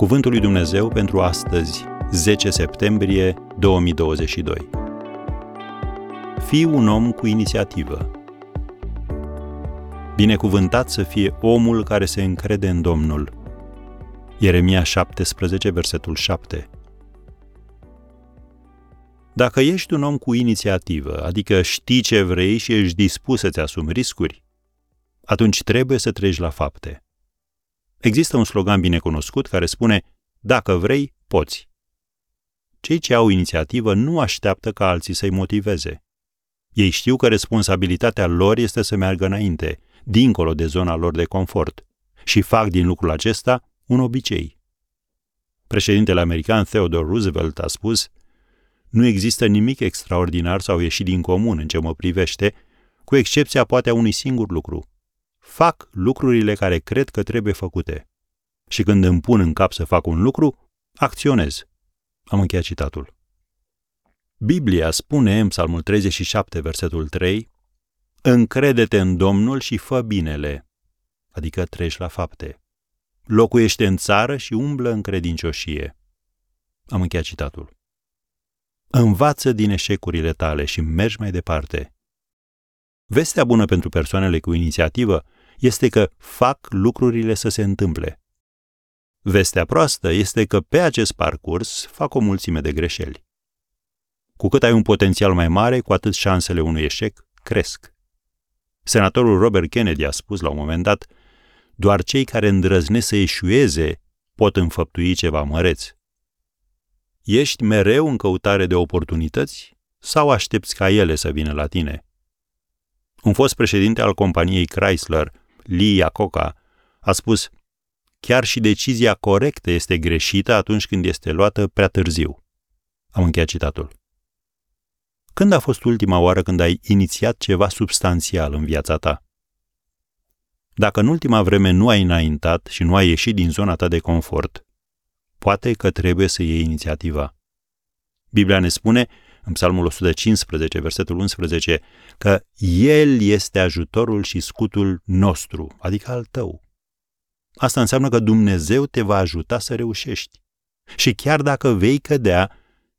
Cuvântul lui Dumnezeu pentru astăzi, 10 septembrie 2022. Fii un om cu inițiativă. Binecuvântat să fie omul care se încrede în Domnul. Ieremia 17, versetul 7. Dacă ești un om cu inițiativă, adică știi ce vrei și ești dispus să-ți asumi riscuri, atunci trebuie să treci la fapte. Există un slogan bine cunoscut care spune, dacă vrei, poți. Cei ce au inițiativă nu așteaptă ca alții să-i motiveze. Ei știu că responsabilitatea lor este să meargă înainte, dincolo de zona lor de confort, și fac din lucrul acesta un obicei. Președintele american Theodore Roosevelt a spus, nu există nimic extraordinar sau ieșit din comun în ce mă privește, cu excepția poate a unui singur lucru. Fac lucrurile care cred că trebuie făcute. Și când îmi pun în cap să fac un lucru, acționez. Am încheiat citatul. Biblia spune în Psalmul 37, versetul 3, Încrede-te în Domnul și fă binele, adică treci la fapte. Locuiește în țară și umblă în credincioșie. Am încheiat citatul. Învață din eșecurile tale și mergi mai departe. Vestea bună pentru persoanele cu inițiativă este că fac lucrurile să se întâmple. Vestea proastă este că pe acest parcurs fac o mulțime de greșeli. Cu cât ai un potențial mai mare, cu atât șansele unui eșec cresc. Senatorul Robert Kennedy a spus la un moment dat, doar cei care îndrăznesc să eșueze pot înfăptui ceva măreț. Ești mereu în căutare de oportunități sau aștepți ca ele să vină la tine? Un fost președinte al companiei Chrysler, Lee Iacocca, a spus Chiar și decizia corectă este greșită atunci când este luată prea târziu. Am încheiat citatul. Când a fost ultima oară când ai inițiat ceva substanțial în viața ta? Dacă în ultima vreme nu ai înaintat și nu ai ieșit din zona ta de confort, poate că trebuie să iei inițiativa. Biblia ne spune, în Psalmul 115, versetul 11, că El este ajutorul și scutul nostru, adică al tău. Asta înseamnă că Dumnezeu te va ajuta să reușești. Și chiar dacă vei cădea,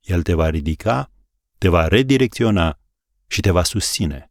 El te va ridica, te va redirecționa și te va susține.